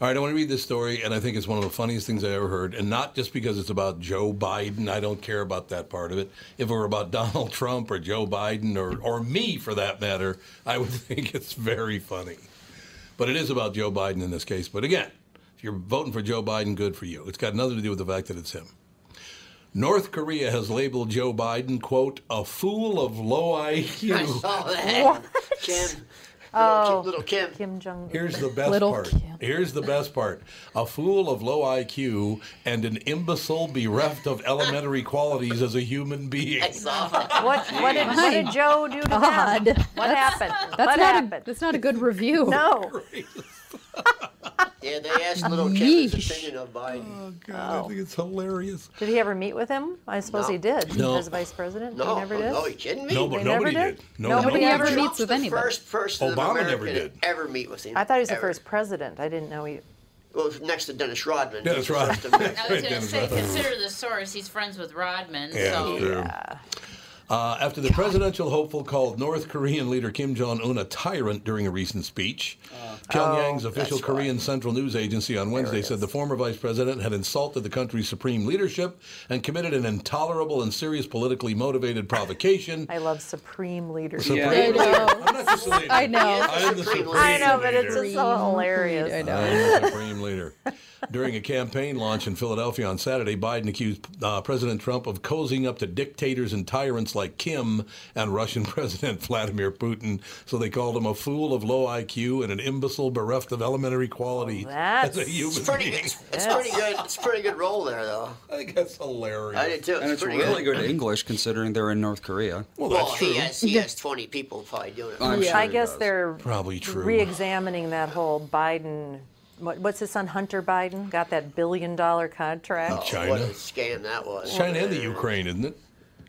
All right, I want to read this story, and I think it's one of the funniest things I ever heard. And not just because it's about Joe Biden. I don't care about that part of it. If it were about Donald Trump or Joe Biden or, or me, for that matter, I would think it's very funny. But it is about Joe Biden in this case. But again, if you're voting for Joe Biden, good for you. It's got nothing to do with the fact that it's him. North Korea has labeled Joe Biden, quote, a fool of low IQ. I saw that. Kim. Little, Oh. Kim, little Kim. Kim Jong. Here's the best Little part. Kim. Here's the best part. A fool of low IQ and an imbecile bereft of elementary qualities as a human being. I saw that. What, what, did, what did Joe do to God. them? What happened? That's what not happened? a that's not a good review. no. Yeah, they asked little Kim his Yeesh. opinion of Biden. Oh, God, I think it's hilarious. Did he ever meet with him? I suppose No. he did. No. As vice president, No, he never did. no, you kidding me? No, but They never nobody did? did. No, Nobody nobody ever did. meets with the anybody. first person in Obama America never to did. ever meet with him. I thought he was the ever. first president. I didn't know he. Well, next to Dennis Rodman. Dennis He's the Rodman. first American. I was going to Dennis say, Rodman. consider the source. He's friends with Rodman. Yeah, so true. Uh, after the presidential hopeful called North Korean leader Kim Jong Un a tyrant during a recent speech, Pyongyang's Oh, official that's Korean Central News Agency on Wednesday said the former vice president had insulted the country's supreme leadership and committed an intolerable and serious politically motivated provocation. I love supreme leadership. Supreme I know. I'm not just a leader. I know. I'm the supreme I know, but it's just so hilarious. I know. I'm the supreme leader. During a campaign launch in Philadelphia on Saturday, Biden accused uh, President Trump of cozying up to dictators and tyrants like Kim and Russian President Vladimir Putin. So they called him a fool of low IQ and an imbecile bereft of elementary quality that's- as a human It's pretty. being. It's, it's pretty good. It's a pretty good role there, though. I think that's hilarious. I did too. And it's pretty really good English considering they're in North Korea. Well, Well, that's he true. has he has twenty people probably doing it. I'm sure I guess does. they're Probably true. re-examining that whole Biden. What, what's his son Hunter Biden got that billion-dollar contract? Oh, China. What a scam that was. China and the Ukraine, isn't it?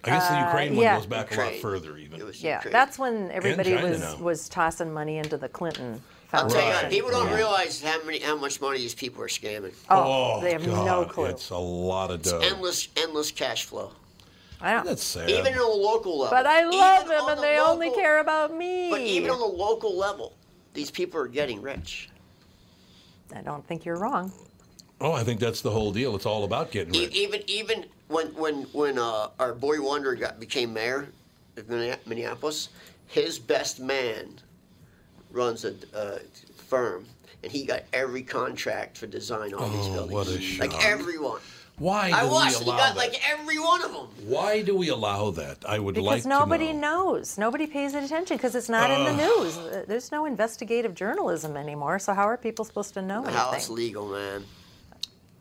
I guess the Uh, Ukraine yeah. one goes back a lot further, even. Yeah, Ukraine. that's when everybody was now. was tossing money into the Clinton I'll tell you, people don't Right. realize how many how much money these people are scamming. Oh, they have no clue. It's a lot of dough. Endless endless cash flow. I don't. That's sad. Even on the local level. But I love them, and the they only care about me. But even on the local level, these people are getting rich. I don't think you're wrong. oh, I think that's the whole deal. It's all about getting E- rich. even even when when when uh, our boy Wonder got became mayor of Minneapolis, his best man runs a uh, firm, and he got every contract for design on these Oh, buildings. what a Like shock. everyone. Why I watched. we He got that? like every one of them. Why do we allow that? I would like Because nobody knows. Nobody pays attention because it's not in the news. Uh, There's no investigative journalism anymore. So how are people supposed to know How it's legal, man.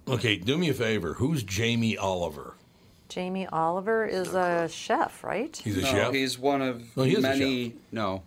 Okay, do me a favor. Who's Jamie Oliver? Jamie Oliver is a chef, right? He's a no, chef. he's one of No, he many. No,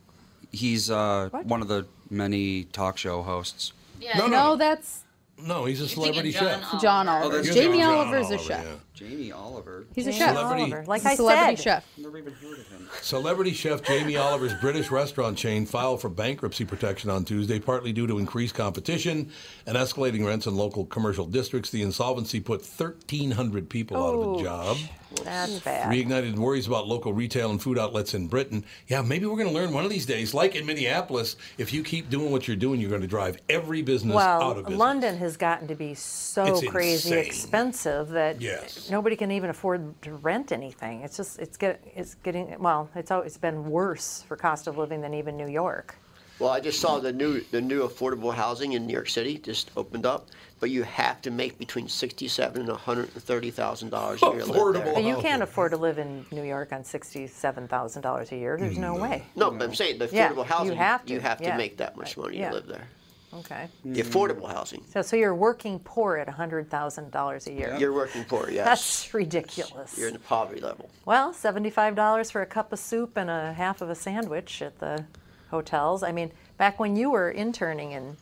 he's uh, one of the many talk show hosts. Yeah. No, No, no. that's No, he's a celebrity John chef. Oliver. John Oh, Oliver. that's Jamie John Oliver's a Oliver, chef. yeah. Jamie Oliver. He's a Jamie chef. Celebrity- Oliver. Like He's a I celebrity said, chef. Never even heard of him. Celebrity chef Jamie Oliver's British restaurant chain filed for bankruptcy protection on Tuesday, partly due to increased competition and escalating rents in local commercial districts. The insolvency put 1,300 people out of a job. that's bad. Reignited worries about local retail and food outlets in Britain. Yeah, maybe we're going to learn one of these days, like in Minneapolis, if you keep doing what you're doing, you're going to drive every business Well, out of business. London has gotten to be so It's crazy insane. expensive that Yes. Nobody can even afford to rent anything. It's just it's get it's getting well. It's always been worse for cost of living than even New York. Well, I just saw the new the new affordable housing in New York City just opened up, but you have to make between sixty-seven and one hundred and thirty thousand dollars a year. to live Affordable. But you can't afford to live in New York on sixty-seven thousand dollars a year. There's no mm-hmm. way. No, but I'm saying the affordable Yeah, affordable you housing. have to, You have to yeah. make that much money Yeah. to live there. Okay. The affordable housing. So so you're working poor at hundred thousand dollars a year. You're working poor, yes. That's ridiculous. You're in the poverty level. Well, seventy-five dollars for a cup of soup and a half of a sandwich at the hotels. I mean, back when you were interning in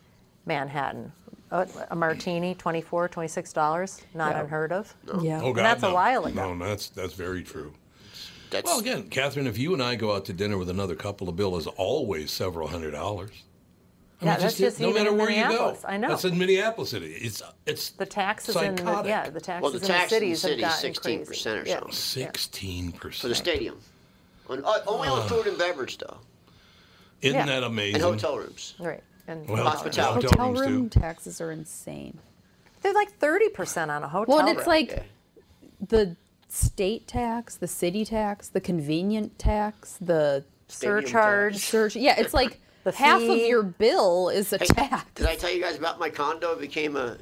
Manhattan, a, a martini, $24, 26 dollars, not Yeah. unheard of. Yeah. Oh, God, And that's a no. while ago. No, that's, that's very true. That's Well, again, Catherine, if you and I go out to dinner with another couple, the bill is always several hundred dollars. I Yeah, mean, that's just no even matter in where you go. I know. That's in Minneapolis City. It's it's The taxes in the, yeah, the taxes well, the in the tax in the cities have city is sixteen percent or Yeah. something sixteen for the stadium. On, uh, only on food and beverage though, Isn't Yeah. that amazing? and hotel rooms. Right. And Well, Hospitality. hotel Hotel rooms, room too. taxes are insane. they're like thirty percent on a hotel. Well, and it's room. like Yeah. the state tax, the city tax, the convenient tax, the Stadium surcharge. tax. search. Yeah, it's like The half of your bill is a Hey, tax. Did I tell you guys about my condo became a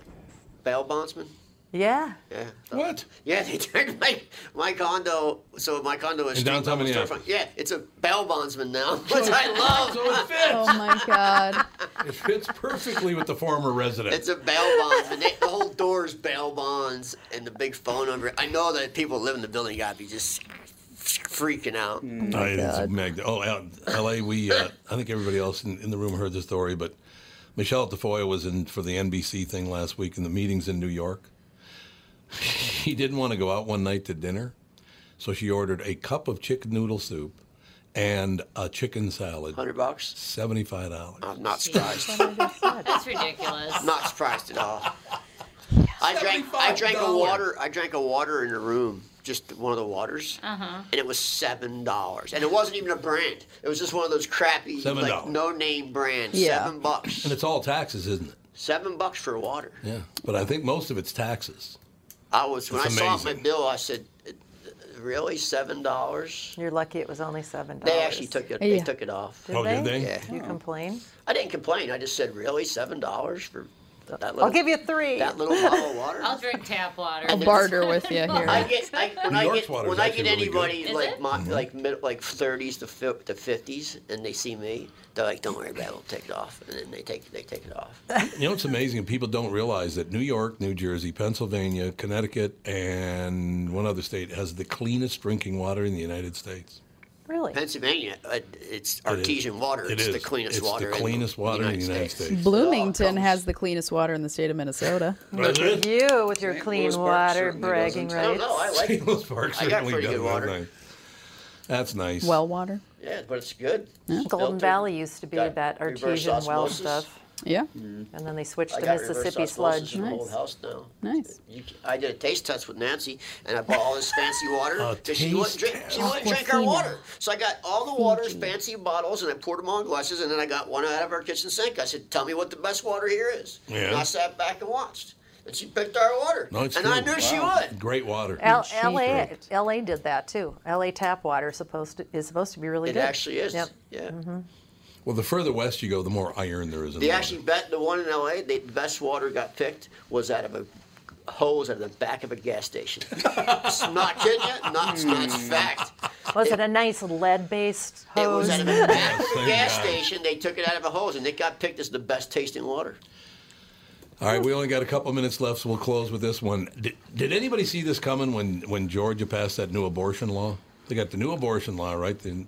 bail bondsman? Yeah. Yeah. Uh, what? Yeah, they turned my my condo. So my condo is In downtown street Minneapolis. storefront. Yeah, it's a bail bondsman now, which I love. So it fits. Oh my god. It fits perfectly with the former resident. It's a bail bondsman. They, the whole door is bail bonds and the big phone number. I know that people live in the building got to be just freaking out. Uh, it's mag- oh, out L.A. We, uh, I think everybody else in, in the room heard the story, but Michelle Tafoya was in for the NBC thing last week in the meetings in New York. He didn't want to go out one night to dinner, so she ordered a cup of chicken noodle soup and a chicken salad. Hundred bucks. Seventy-five dollars. I'm not surprised. That's ridiculous. not surprised at all. I drank. I drank a water. I drank a water in a room just one of the waters, Uh-huh. and it was seven dollars, and it wasn't even a brand. It was just one of those crappy, Seven like no name brands. Yeah. Seven bucks. And it's all taxes, isn't it? Seven bucks for water. Yeah. But I think most of it's taxes. I was when That's I saw my bill, I said, "Really, seven dollars?" You're lucky it was only seven dollars. They actually took it. They Yeah. took it off. Did Oh, did they? Yeah. You complain? I didn't complain. I just said, "Really, seven dollars for that little?" I'll give you three. That little bottle of water. I'll drink tap water. I'll barter with you here. I get I, when New I York's get water is when I actually get really good. anybody Is like it? my, Mm-hmm. like mid, like 30s to fif- to 50s, and they see me, they're like, "Don't worry about it. We'll take it off," and then they take they take it off. You know, it's amazing. People don't realize that New York, New Jersey, Pennsylvania, Connecticut, and one other state has the cleanest drinking water in the United States. Really? Pennsylvania, uh, it's It is. artesian water. It it's the is. cleanest It's the water. cleanest water in the United States. Bloomington has the cleanest water in the state of Minnesota. Look at you with your St. clean Louis water bragging doesn't. I don't rights. know. I like St. Louis Park I got pretty good That's water. nice. That's nice. Well water. Yeah, but it's good. Golden Valley used to be Got that artesian well stuff. Yeah. Mm-hmm. And then they switched I to got reverse Mississippi osmosis sludge. in the old house now. Nice. You, c- I did a taste test with Nancy, and I bought all this fancy water A she wouldn't taste drink. She wouldn't drink our Aquafina. water. So I got all the waters, fancy bottles, and I poured them on glasses, and then I got one out of our kitchen sink. I said, "Tell me what the best water here is." Yeah. And I sat back and watched, and she picked our water. No, it's and true. I knew she Wow. would. Great water. L- Cheap. LA, LA did that too. LA tap water is supposed to is supposed to be really good. It good. actually is. Yep. Yeah. Mm-hmm. Well, the further west you go, the more iron there is in They the water. actually bet the one in L.A. The best water got picked was out of a hose out of the back of a gas station. It's not kidding you. Not, that's hmm. fact. Was it a nice lead-based It hose? was out of the back of a gas station. They took it out of a hose, and it got picked as the best tasting water. All right, we only got a couple minutes left, so we'll close with this one. Did, did anybody see this coming when, when Georgia passed that new abortion law? They got the new abortion law, right? The,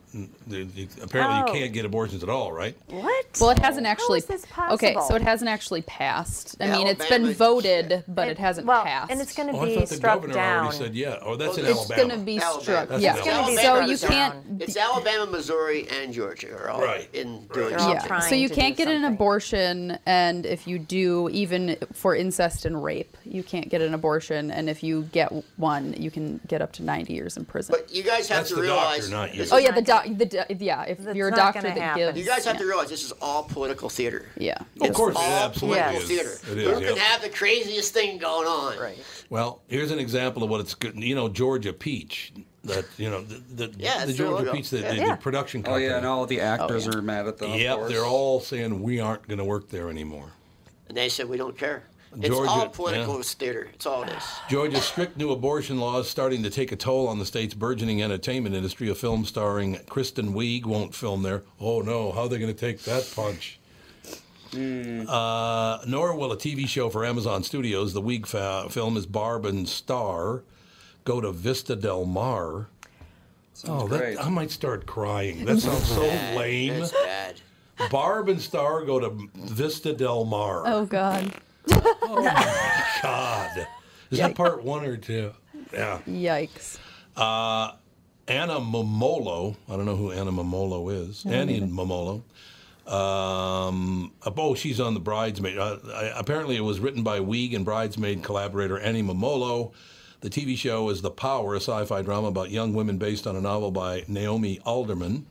the, the- apparently, Oh. you can't get abortions at all, right? What? Well, it hasn't actually. is this possible? Okay, so it hasn't actually passed. I Yeah, mean, it's been voted, but it hasn't well, passed. and it's going to Oh, I be thought the struck governor down. already said yeah. Oh, that's in it's Alabama. going to be Alabama. struck. That's Yeah. in gonna be So you can't. It's Alabama, Missouri, and Georgia are all Right. in doing They're all something. trying So you to can't do get an abortion, and if you do, even for incest and rape, you can't get an abortion. And if you get one, you can get up to 90 years in prison. But you guys have That's to the realize. doctor, not you. this oh is- yeah, the doc. The do- yeah, if That's you're a not doctor gonna that happen. gives. You guys have yeah. to realize this is all political theater. Yeah. Of course, it all absolutely political is. theater. It you is, can yep. have the craziest thing going on. Right. Well, here's an example of what it's good. You know, Georgia Peach. That you know, the the, Yeah, the it's their Georgia logo. Peach, the, the, Yeah. the production oh, company. Oh company. yeah, and all the oh, actors yeah. are mad at them. of Yep, course. they're all saying we aren't going to work there anymore. And they said we don't care. It's Georgia- all political yeah. theater. It's all this. Georgia's strict new abortion laws starting to take a toll on the state's burgeoning entertainment industry. A film starring Kristen Wiig won't film there. Oh no, how are they going to take that punch? Uh, nor will a TV show for Amazon Studios. The Wiig fa- film is Barb and Star go to Vista Del Mar. oh, that, I might start crying. That sounds so Bad. lame. It's bad. Barb and Star go to Vista Del Mar. Oh God. God. Is that part one or two? Yeah. Yikes. Uh, Anna Mumolo. I don't know who Anna Mumolo is. Annie Mumolo. Um, oh, she's on the Bridesmaid. Uh, I- apparently, it was written by Wiig and Bridesmaid collaborator Annie Mumolo. The TV show is The Power, a sci-fi drama about young women based on a novel by Naomi Alderman.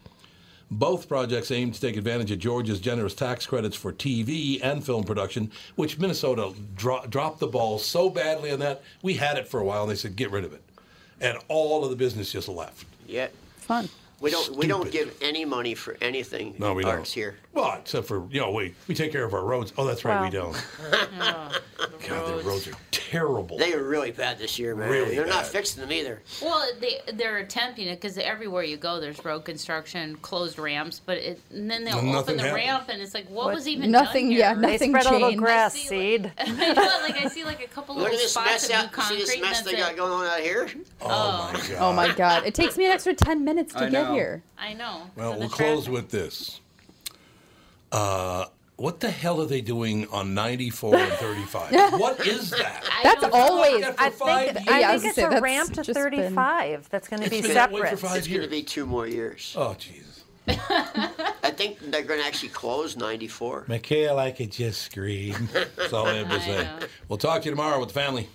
Both projects aim to take advantage of Georgia's generous tax credits for TV and film production, which Minnesota dro- dropped the ball so badly on that. We had it for a while, and they said, get rid of it. And all of the business just left. Yeah. Fun. We don't we don't give any money for anything. No, we arts don't. here. Well, except for, you know, we, we take care of our roads. Oh, that's right, we don't. God, the roads are terrible. They were really bad this year, man. Really They're not fixing them either. Well, they they're attempting it because everywhere you go, there's road construction, closed ramps, but it, and then they'll And open the happened. ramp, and it's like, what, What? was even Nothing. Done Yeah. here? They Nothing spread a little grass I see, seed. I know, like I see like a couple Look little at spots mess of new out. See concrete. this mess they got it. going on out here? oh, my God. Oh my God. It takes me an extra 10 minutes to I get know. Here. I know. Well, for we'll close with this. Uh, what the hell are they doing on 94 and 35? what is that? I That's always. For I think, years. I think it's say, a ramp to just been- 35. That's going to be It's been separate. for five It's going to be two more years. Oh, Jesus. I think they're going to actually close 94. Mikhail, I could just scream. That's all I have to say. We'll talk to you tomorrow with the family.